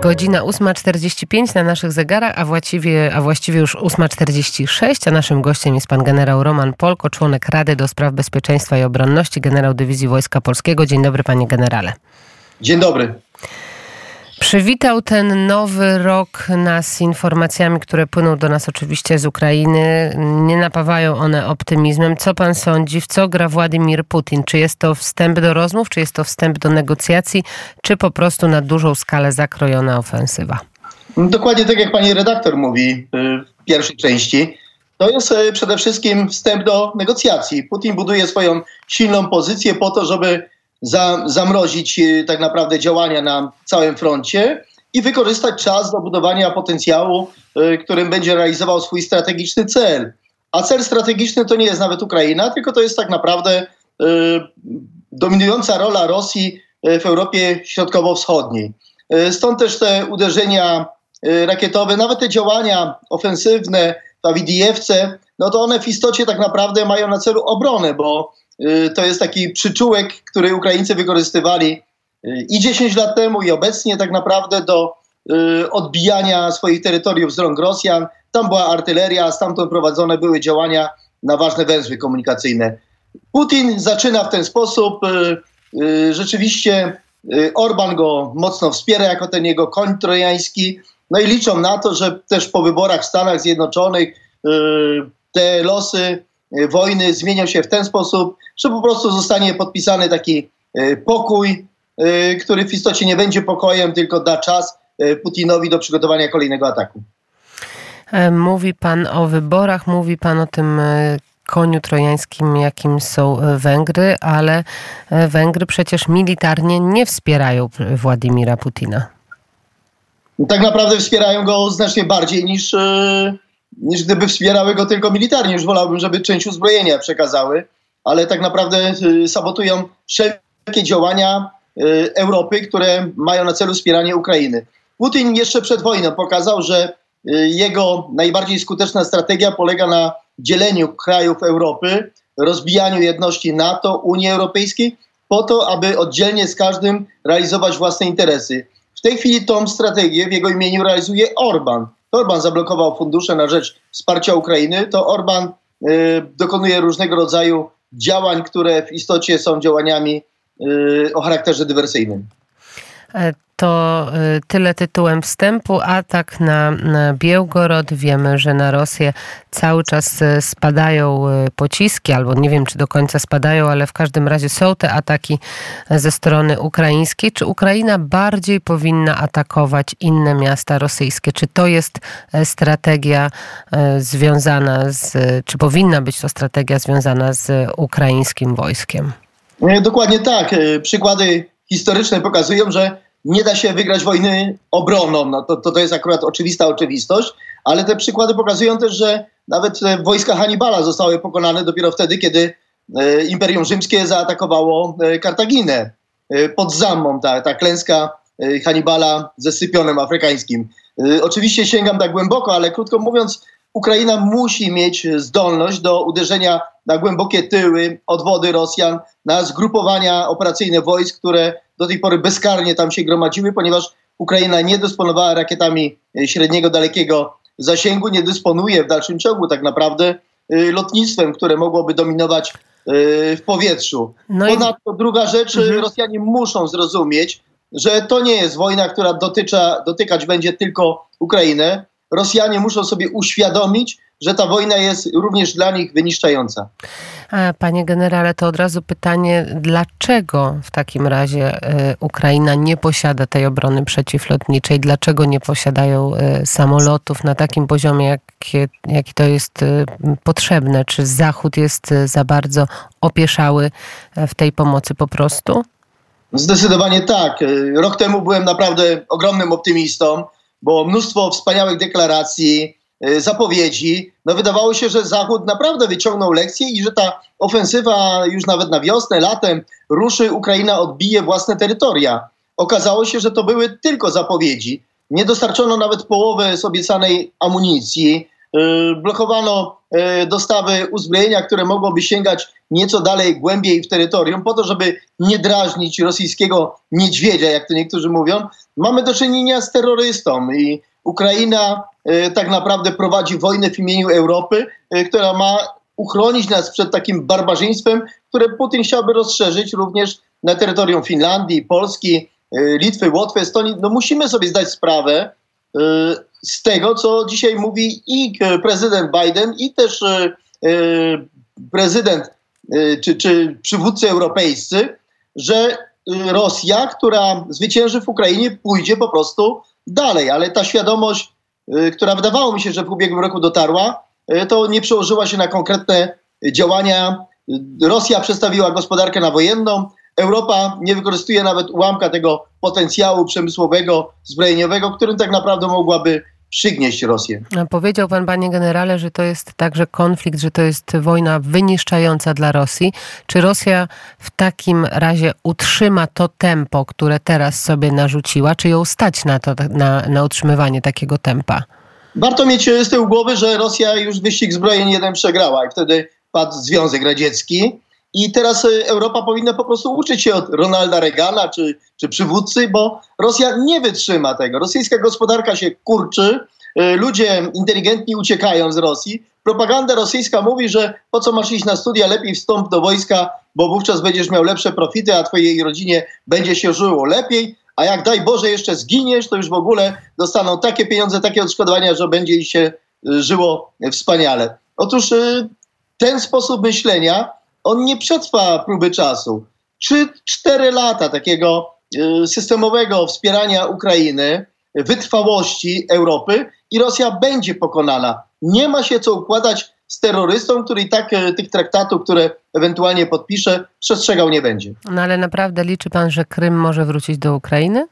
Godzina 8.45 na naszych zegarach, a właściwie, a właściwie już 8.46, a naszym gościem jest pan generał Roman Polko, członek Rady do Spraw Bezpieczeństwa i Obronności, generał Dywizji Wojska Polskiego. Dzień dobry panie generale. Dzień dobry. Przywitał ten nowy rok nas informacjami, które płyną do nas oczywiście z Ukrainy. Nie napawają one optymizmem. Co pan sądzi, w co gra Władimir Putin? Czy jest to wstęp do rozmów, czy jest to wstęp do negocjacji, czy po prostu na dużą skalę zakrojona ofensywa? Dokładnie tak jak pani redaktor mówi y, w pierwszej części. To jest y, przede wszystkim wstęp do negocjacji. Putin buduje swoją silną pozycję po to, żeby za, zamrozić e, tak naprawdę działania na całym froncie i wykorzystać czas do budowania potencjału, y, którym będzie realizował swój strategiczny cel. A cel strategiczny to nie jest nawet Ukraina, tylko to jest tak naprawdę y, dominująca rola Rosji w Europie Środkowo-Wschodniej. Y, stąd też te uderzenia rakietowe, nawet te działania ofensywne w Awidijewce, no to one w istocie tak naprawdę mają na celu obronę, bo Y, to jest taki przyczółek, który Ukraińcy wykorzystywali y, i 10 lat temu, i obecnie tak naprawdę do y, odbijania swoich terytoriów z rąk Rosjan. Tam była artyleria, stamtąd prowadzone były działania na ważne węzły komunikacyjne. Putin zaczyna w ten sposób. Rzeczywiście Orban go mocno wspiera jako ten jego koń trojański. No i liczą na to, że też po wyborach w Stanach Zjednoczonych te losy wojny zmienią się w ten sposób, że po prostu zostanie podpisany taki e, pokój, e, który w istocie nie będzie pokojem, tylko da czas Putinowi do przygotowania kolejnego ataku. Mówi pan o wyborach, mówi pan o tym koniu trojańskim, jakim są Węgry, ale Węgry przecież militarnie nie wspierają Władimira Putina. Tak naprawdę wspierają go znacznie bardziej niż niż gdyby wspierały go tylko militarnie. Już wolałbym, żeby część uzbrojenia przekazały, ale tak naprawdę y, sabotują wszelkie działania y, Europy, które mają na celu wspieranie Ukrainy. Putin jeszcze przed wojną pokazał, że y, jego najbardziej skuteczna strategia polega na dzieleniu krajów Europy, rozbijaniu jedności NATO, Unii Europejskiej, po to, aby oddzielnie z każdym realizować własne interesy. W tej chwili tą strategię w jego imieniu realizuje Orban. Orban zablokował fundusze na rzecz wsparcia Ukrainy, to Orban y, dokonuje różnego rodzaju działań, które w istocie są działaniami y, o charakterze dywersyjnym. E, to y, tyle tytułem wstępu. Atak na, Białgorod. Wiemy, że na Rosję cały czas y, spadają y, pociski, albo nie wiem, czy do końca spadają, ale w każdym razie są te ataki ze strony ukraińskiej. Czy Ukraina bardziej powinna atakować inne miasta rosyjskie? Czy to jest e, strategia e, związana z, czy powinna być to strategia związana z ukraińskim wojskiem? Dokładnie tak. E, przykłady historyczne pokazują, że nie da się wygrać wojny obroną. No to, to, to jest akurat oczywista oczywistość, ale te przykłady pokazują też, że nawet wojska Hannibala zostały pokonane dopiero wtedy, kiedy e, Imperium Rzymskie zaatakowało e, Kartaginę e, pod Zammą, ta, ta klęska e, Hannibala ze Sypionem afrykańskim. E, oczywiście sięgam tak głęboko, ale krótko mówiąc, Ukraina musi mieć zdolność do uderzenia na głębokie tyły, odwody Rosjan, na zgrupowania operacyjne wojsk, które do tej pory bezkarnie tam się gromadziły, ponieważ Ukraina nie dysponowała rakietami e, średniego, dalekiego zasięgu, nie dysponuje w dalszym ciągu tak naprawdę e, lotnictwem, które mogłoby dominować e, w powietrzu. No Ponadto i... druga rzecz, mhm. Rosjanie muszą zrozumieć, że to nie jest wojna, która dotycza, dotykać będzie tylko Ukrainę. Rosjanie muszą sobie uświadomić, że ta wojna jest również dla nich wyniszczająca. Panie generale, to od razu pytanie, dlaczego w takim razie e, Ukraina nie posiada tej obrony przeciwlotniczej? Dlaczego nie posiadają e, samolotów na takim poziomie, jaki, jaki to jest e, potrzebne? Czy Zachód jest za bardzo opieszały w tej pomocy po prostu? Zdecydowanie tak. Rok temu byłem naprawdę ogromnym optymistą, bo mnóstwo wspaniałych deklaracji, zapowiedzi, no wydawało się, że Zachód naprawdę wyciągnął lekcję i że ta ofensywa już nawet na wiosnę, latem ruszy, Ukraina odbije własne terytoria. Okazało się, że to były tylko zapowiedzi. Nie dostarczono nawet połowy z obiecanej amunicji. blokowano dostawy uzbrojenia, które mogłoby sięgać nieco dalej, głębiej w terytorium, po to, żeby nie drażnić rosyjskiego niedźwiedzia, jak to niektórzy mówią. Mamy do czynienia z terrorystą i Ukraina tak naprawdę prowadzi wojnę w imieniu Europy, która ma uchronić nas przed takim barbarzyństwem, które Putin chciałby rozszerzyć również na terytorium Finlandii, Polski, y, Litwy, Łotwy, Estonii. No musimy sobie zdać sprawę z tego, co dzisiaj mówi i prezydent Biden, i też prezydent czy, czy przywódcy europejscy, że Rosja, która zwycięży w Ukrainie, pójdzie po prostu dalej. Ale ta świadomość, która wydawało mi się, że w ubiegłym roku dotarła, to nie przełożyła się na konkretne działania. Rosja przestawiła gospodarkę na wojenną, Europa nie wykorzystuje nawet ułamka tego potencjału przemysłowego, zbrojeniowego, którym tak naprawdę mogłaby przygnieść Rosję. Powiedział pan, panie generale, że to jest także konflikt, że to jest wojna wyniszczająca dla Rosji. Czy Rosja w takim razie utrzyma to tempo, które teraz sobie narzuciła? Czy ją stać na, to, na, na utrzymywanie takiego tempa? Warto mieć z tyłu głowy, że Rosja już wyścig zbrojeń jeden przegrała i wtedy padł Związek Radziecki. I teraz y, Europa powinna po prostu uczyć się od Ronalda Reagana czy, czy przywódcy, bo Rosja nie wytrzyma tego. Rosyjska gospodarka się kurczy, y, ludzie inteligentni uciekają z Rosji. Propaganda rosyjska mówi, że po co masz iść na studia, lepiej wstąp do wojska, bo wówczas będziesz miał lepsze profity, a twojej rodzinie będzie się żyło lepiej. A jak daj Boże jeszcze zginiesz, to już w ogóle dostaną takie pieniądze, takie odszkodowania, że będzie ich się y, żyło wspaniale. Otóż ten sposób myślenia on nie przetrwa próby czasu. Czy cztery lata takiego y, systemowego wspierania Ukrainy, wytrwałości Europy i Rosja będzie pokonana. Nie ma się co układać z terrorystą, który i tak y, tych traktatów, które ewentualnie podpisze, przestrzegał nie będzie. No ale naprawdę liczy pan, że Krym może wrócić do Ukrainy?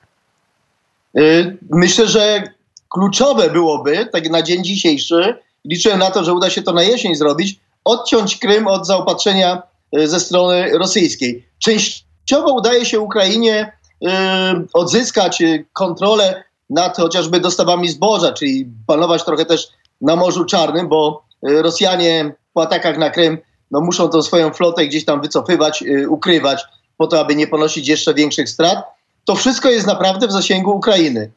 Y, myślę, że kluczowe byłoby, tak na dzień dzisiejszy, liczę na to, że uda się to na jesień zrobić, odciąć Krym od zaopatrzenia ze strony rosyjskiej. Częściowo udaje się Ukrainie y, odzyskać kontrolę nad chociażby dostawami zboża, czyli panować trochę też na Morzu Czarnym, bo Rosjanie po atakach na Krym no, muszą tą swoją flotę gdzieś tam wycofywać, ukrywać, po to, aby nie ponosić jeszcze większych strat. To wszystko jest naprawdę w zasięgu Ukrainy.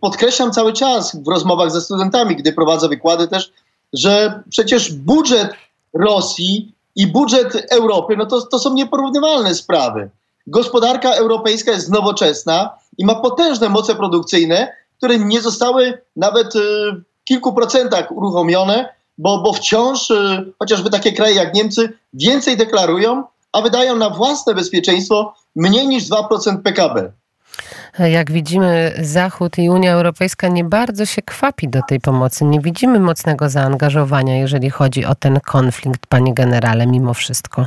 Podkreślam cały czas w rozmowach ze studentami, gdy prowadzę wykłady też, że przecież budżet Rosji i budżet Europy, no to, to są nieporównywalne sprawy. Gospodarka europejska jest nowoczesna i ma potężne moce produkcyjne, które nie zostały nawet y, w kilku procentach uruchomione, bo, bo wciąż y, chociażby takie kraje jak Niemcy więcej deklarują, a wydają na własne bezpieczeństwo mniej niż 2% PKB. Jak widzimy, Zachód i Unia Europejska nie bardzo się kwapi do tej pomocy. Nie widzimy mocnego zaangażowania, jeżeli chodzi o ten konflikt, panie generale, mimo wszystko.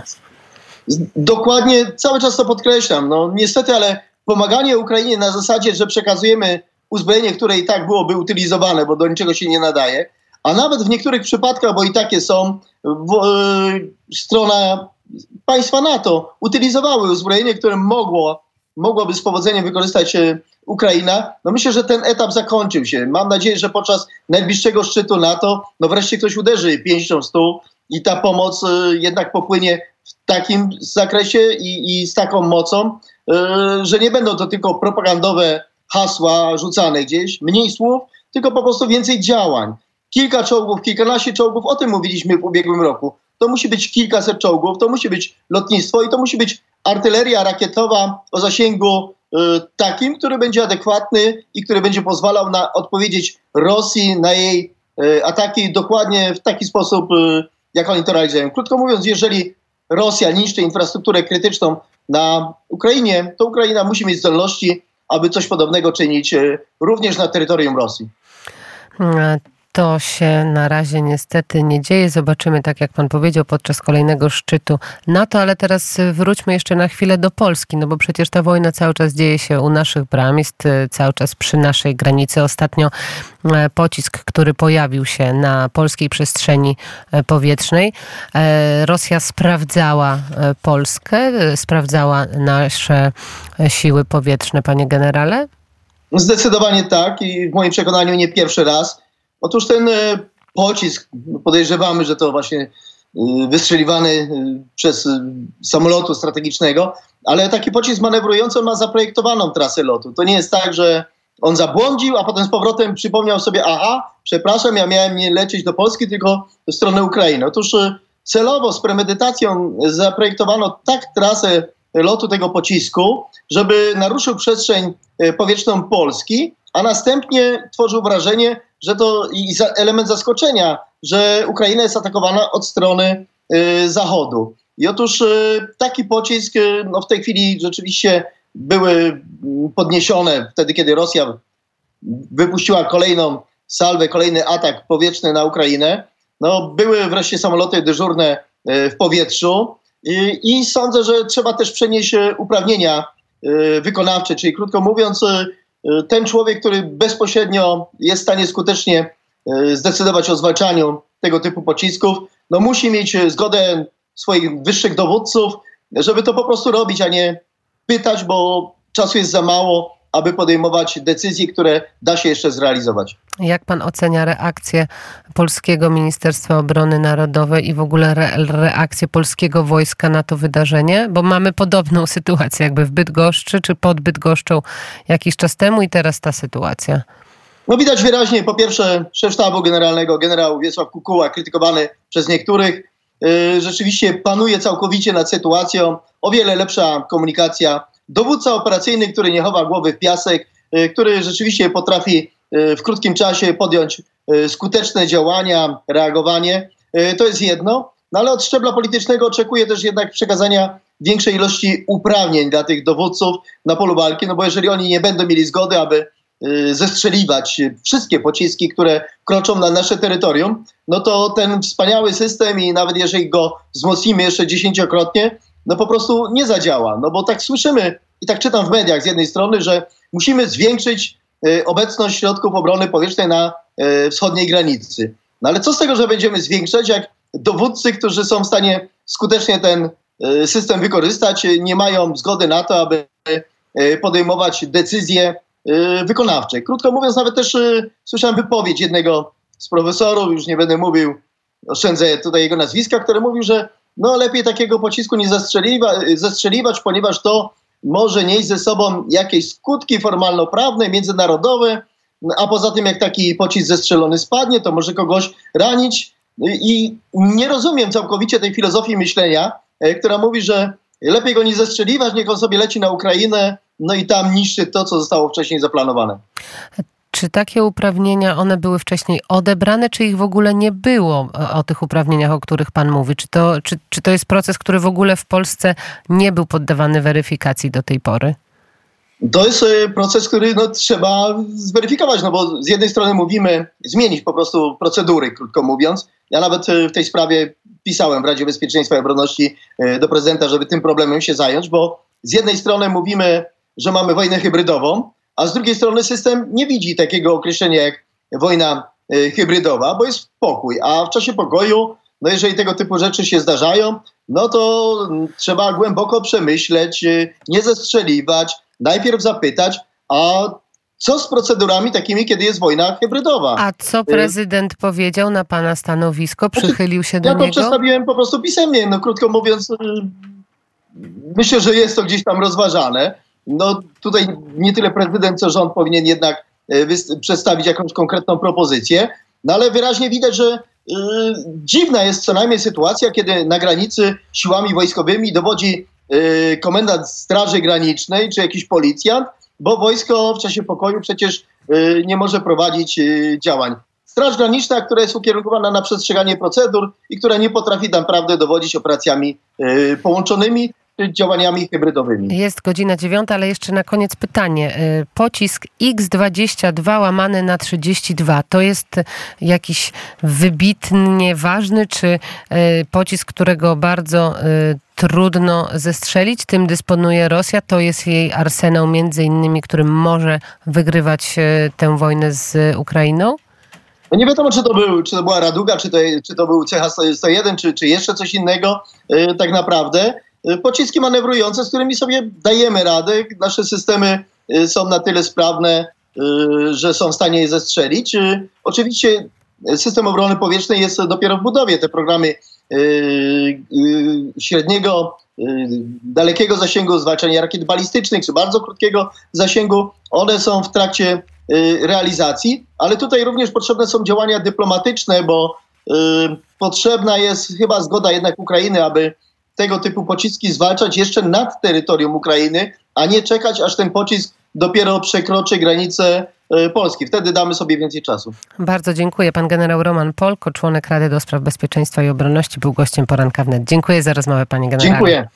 Dokładnie, cały czas to podkreślam. No, niestety, ale pomaganie Ukrainie na zasadzie, że przekazujemy uzbrojenie, które i tak byłoby utylizowane, bo do niczego się nie nadaje, a nawet w niektórych przypadkach, bo i takie są, w, e, strona państwa NATO utylizowały uzbrojenie, które mogło mogłaby z powodzeniem wykorzystać e, Ukraina, no myślę, że ten etap zakończył się. Mam nadzieję, że podczas najbliższego szczytu NATO, no wreszcie ktoś uderzy pięścią stół i ta pomoc e, jednak popłynie w takim zakresie i, i z taką mocą, e, że nie będą to tylko propagandowe hasła rzucane gdzieś, mniej słów, tylko po prostu więcej działań. Kilka czołgów, kilkanaście czołgów, o tym mówiliśmy w ubiegłym roku. To musi być kilkaset czołgów, to musi być lotnictwo i to musi być artyleria rakietowa o zasięgu y, takim, który będzie adekwatny i który będzie pozwalał na odpowiedzieć Rosji na jej y, ataki dokładnie w taki sposób, y, jak oni to realizują. Krótko mówiąc, jeżeli Rosja niszczy infrastrukturę krytyczną na Ukrainie, to Ukraina musi mieć zdolności, aby coś podobnego czynić również na terytorium Rosji. To się na razie niestety nie dzieje. Zobaczymy, tak jak pan powiedział, podczas kolejnego szczytu NATO, ale teraz wróćmy jeszcze na chwilę do Polski, no bo przecież ta wojna cały czas dzieje się u naszych bram, jest e, cały czas przy naszej granicy. Ostatnio e, pocisk, który pojawił się na polskiej przestrzeni e, powietrznej. Rosja sprawdzała Polskę, sprawdzała nasze siły powietrzne, panie generale? Zdecydowanie tak i w moim przekonaniu nie pierwszy raz. Otóż ten e, pocisk, podejrzewamy, że to właśnie wystrzeliwany przez samolotu strategicznego, ale taki pocisk manewrujący ma zaprojektowaną trasę lotu. To nie jest tak, że on zabłądził, a potem z powrotem przypomniał sobie, aha, przepraszam, ja miałem nie lecieć do Polski, tylko w stronę Ukrainy. Otóż celowo, z premedytacją zaprojektowano tak trasę lotu tego pocisku, żeby naruszył przestrzeń e, powietrzną Polski, a następnie tworzył wrażenie, że to element zaskoczenia, że Ukraina jest atakowana od strony e, zachodu. I otóż e, taki pocisk no w tej chwili rzeczywiście były podniesione wtedy, kiedy Rosja wypuściła kolejną salwę, kolejny atak powietrzny na Ukrainę. No, były wreszcie samoloty dyżurne w powietrzu. I, I, sądzę, że trzeba też przenieść uprawnienia wykonawcze, czyli krótko mówiąc, ten człowiek, który bezpośrednio jest w stanie skutecznie zdecydować o zwalczaniu tego typu pocisków, no musi mieć zgodę swoich wyższych dowódców, żeby to po prostu robić, a nie pytać, bo czasu jest za mało, aby podejmować decyzje, które da się jeszcze zrealizować. Jak pan ocenia reakcję polskiego Ministerstwa Obrony Narodowej i w ogóle re reakcję polskiego wojska na to wydarzenie? Bo mamy podobną sytuację jakby w Bydgoszczy czy pod Bydgoszczą jakiś czas temu i teraz ta sytuacja. No widać wyraźnie, po pierwsze szef sztabu generalnego, generał Wiesław Kukuła, krytykowany przez niektórych, yy, rzeczywiście panuje całkowicie nad sytuacją. O wiele lepsza komunikacja dowódca operacyjny, który nie chowa głowy w piasek, y, który rzeczywiście potrafi y, w krótkim czasie podjąć y, skuteczne działania, reagowanie, to jest jedno. No ale od szczebla politycznego oczekuję też jednak przekazania większej ilości uprawnień dla tych dowódców na polu walki, no bo jeżeli oni nie będą mieli zgody, aby zestrzeliwać wszystkie pociski, które kroczą na nasze terytorium, no to ten wspaniały system i nawet jeżeli go wzmocnimy jeszcze dziesięciokrotnie, no po prostu nie zadziała. No bo tak słyszymy i tak czytam w mediach z jednej strony, że musimy zwiększyć y, obecność środków obrony powietrznej na y, wschodniej granicy. No ale co z tego, że będziemy zwiększać, jak dowódcy, którzy są w stanie skutecznie ten y, system wykorzystać, nie mają zgody na to, aby podejmować decyzje wykonawcze. Krótko mówiąc, nawet też słyszałem wypowiedź jednego z profesorów, już nie będę mówił, oszczędzę tutaj jego nazwiska, który mówił, że no lepiej takiego pocisku nie zastrzeliwa, zastrzeliwać, ponieważ to może nieść ze sobą jakieś skutki formalno-prawne, międzynarodowe, a poza tym jak taki pocisk zestrzelony spadnie, to może kogoś ranić i nie rozumiem całkowicie tej filozofii myślenia, e, która mówi, że lepiej go nie zestrzeliwać, niech on sobie leci na Ukrainę, no i tam niszczy to, co zostało wcześniej zaplanowane. Czy takie uprawnienia, one były wcześniej odebrane, czy ich w ogóle nie było o tych uprawnieniach, o których Pan mówi? Czy to, czy, czy to jest proces, który w ogóle w Polsce nie był poddawany weryfikacji do tej pory? To jest e, proces, który no, trzeba zweryfikować, no bo z jednej strony mówimy zmienić po prostu procedury, krótko mówiąc. Ja nawet e, w tej sprawie pisałem w Radzie Bezpieczeństwa i Obronności e, do prezydenta, żeby tym problemem się zająć, bo z jednej strony mówimy, że mamy wojnę hybrydową, a z drugiej strony system nie widzi takiego określenia jak wojna e, hybrydowa, bo jest pokój, a w czasie pokoju, no jeżeli tego typu rzeczy się zdarzają, no to trzeba głęboko przemyśleć, e, nie zestrzeliwać, najpierw zapytać, a co z procedurami takimi, kiedy jest wojna hybrydowa? A co prezydent powiedział na pana stanowisko? Znaczy, Przychylił się do ja niego? Ja to przedstawiłem po prostu pisemnie. No krótko mówiąc, e, myślę, że jest to gdzieś tam rozważane no tutaj nie tyle prezydent, co rząd powinien jednak e, przedstawić jakąś konkretną propozycję, no ale wyraźnie widać, że y, dziwna jest co najmniej sytuacja, kiedy na granicy siłami wojskowymi dowodzi y, komendant Straży Granicznej czy jakiś policjant, bo wojsko w czasie pokoju przecież nie może prowadzić działań. Straż Graniczna, która jest ukierunkowana na przestrzeganie procedur i która nie potrafi naprawdę dowodzić operacjami połączonymi, działaniami hybrydowymi. Jest godzina dziewiąta, ale jeszcze na koniec pytanie. Y, pocisk X22 łamany na 32 to jest jakiś wybitnie ważny, czy y, pocisk, którego bardzo y, trudno zestrzelić, tym dysponuje Rosja, to jest jej arsenał między innymi, którym może wygrywać tę wojnę z Ukrainą? No nie wiadomo, czy to, był, czy to była Raduga, czy to, czy to był CH-101, czy, czy jeszcze coś innego tak naprawdę. Y, pociski manewrujące, z którymi sobie dajemy radę. Nasze systemy y, są na tyle sprawne, y, że są w stanie je zestrzelić. Oczywiście system obrony powietrznej jest dopiero w budowie. Te programy średniego, dalekiego zasięgu zwalczania rakiet balistycznych, czy bardzo krótkiego zasięgu, one są w trakcie realizacji, ale tutaj również potrzebne są działania dyplomatyczne, bo potrzebna jest chyba zgoda jednak Ukrainy, aby tego typu pociski zwalczać jeszcze nad terytorium Ukrainy, a nie czekać, aż ten pocisk dopiero przekroczy granicę e, Polski. Wtedy damy sobie więcej czasu. Bardzo dziękuję. Pan generał Roman Polko, członek Rady do Spraw Bezpieczeństwa i Obronności, był gościem poranka wnet. Dziękuję za rozmowę, panie generale. Dziękuję.